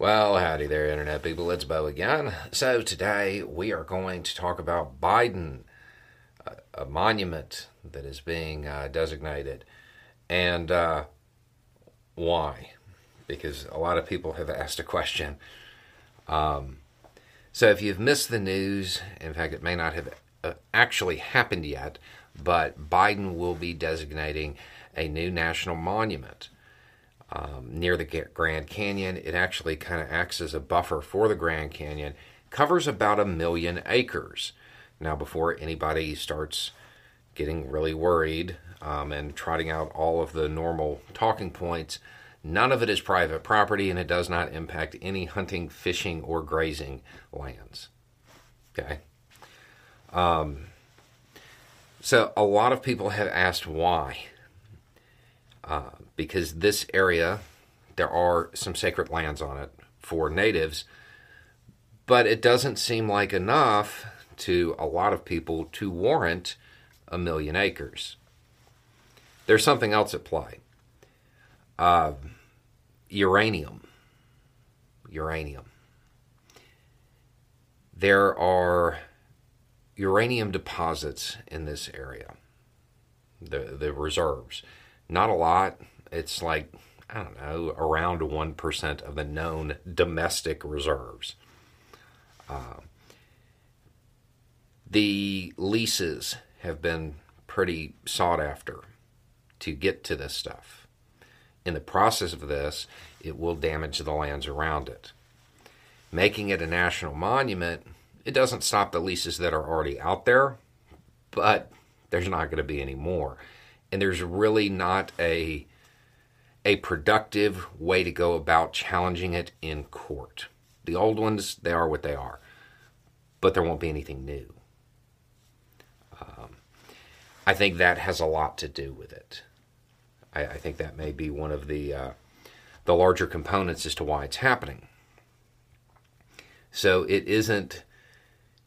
Well, howdy there, Internet people. It's Beau again. So, today we are going to talk about Biden, a, monument that is being uh, designated, and uh, why. Because a lot of people have asked a question. Um, so, if you've missed the news, in fact, it may not have uh, actually happened yet, but Biden will be designating a new national monument um, near the Grand Canyon. It actually kind of acts as a buffer for the Grand Canyon, covers about a million acres. Now, before anybody starts getting really worried um, and trotting out all of the normal talking points, none of it is private property and it does not impact any hunting, fishing, or grazing lands. Okay. Um, so, a lot of people have asked why. Uh, because this area, there are some sacred lands on it for natives, but it doesn't seem like enough to a lot of people to warrant a million acres. There's something else at play. Uh, uranium. Uranium. There are uranium deposits in this area, the, the reserves. Not a lot, it's like, I don't know, around 1% of the known domestic reserves. Uh, the leases have been pretty sought after to get to this stuff. In the process of this, it will damage the lands around it. Making it a national monument, it doesn't stop the leases that are already out there, but there's not going to be any more. And there's really not a a productive way to go about challenging it in court. The old ones, they are what they are, but there won't be anything new. Um, I think that has a lot to do with it. I, I think that may be one of the uh, the larger components as to why it's happening. So it isn't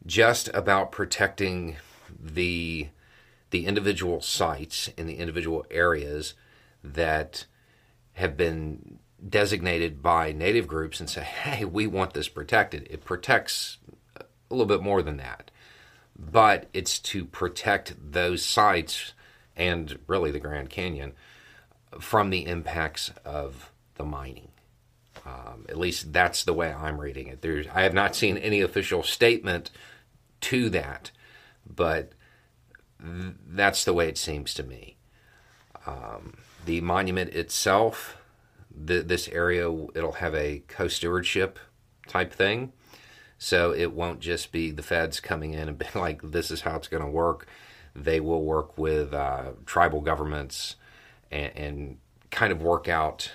just about protecting the the individual sites in the individual areas that have been designated by native groups and say, hey, we want this protected. It protects a little bit more than that. But it's to protect those sites and really the Grand Canyon from the impacts of the mining. Um, at least that's the way I'm reading it. There's, I have not seen any official statement to that, but that's the way it seems to me. Um, the monument itself, the, this area, it'll have a co stewardship type thing. So it won't just be the feds coming in and being like, this is how it's going to work. They will work with uh, tribal governments and, and, kind of work out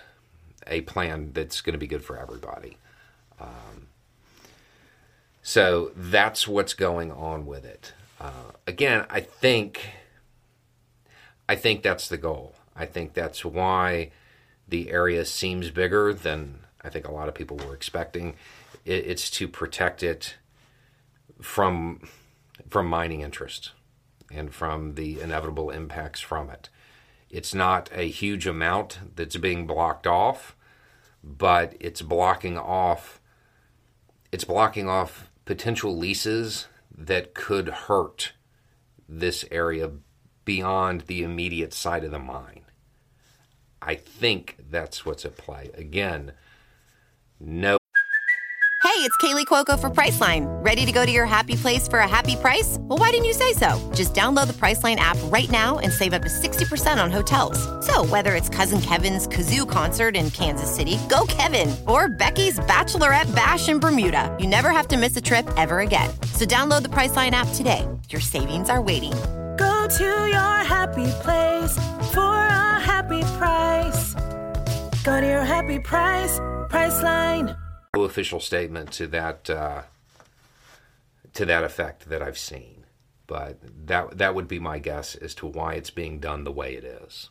a plan that's going to be good for everybody. Um, so that's what's going on with it. Uh, again, I think I think that's the goal. I think that's why the area seems bigger than I think a lot of people were expecting. It, it's to protect it from from mining interest and from the inevitable impacts from it. It's not a huge amount that's being blocked off, but it's blocking off it's blocking off potential leases that could hurt this area beyond the immediate site of the mine. I think that's what's at play. Again, no. Hey, it's Kaley Cuoco for Priceline. Ready to go to your happy place for a happy price? Well, why didn't you say so? Just download the Priceline app right now and save up to 60% on hotels. So, whether it's Cousin Kevin's Kazoo concert in Kansas City, go Kevin, or Becky's Bachelorette Bash in Bermuda, you never have to miss a trip ever again. So, download the Priceline app today. Your savings are waiting Go to your happy place for a happy price. Go to your happy price, Priceline. No official statement to that uh, to that effect that I've seen, but that that would be my guess as to why it's being done the way it is.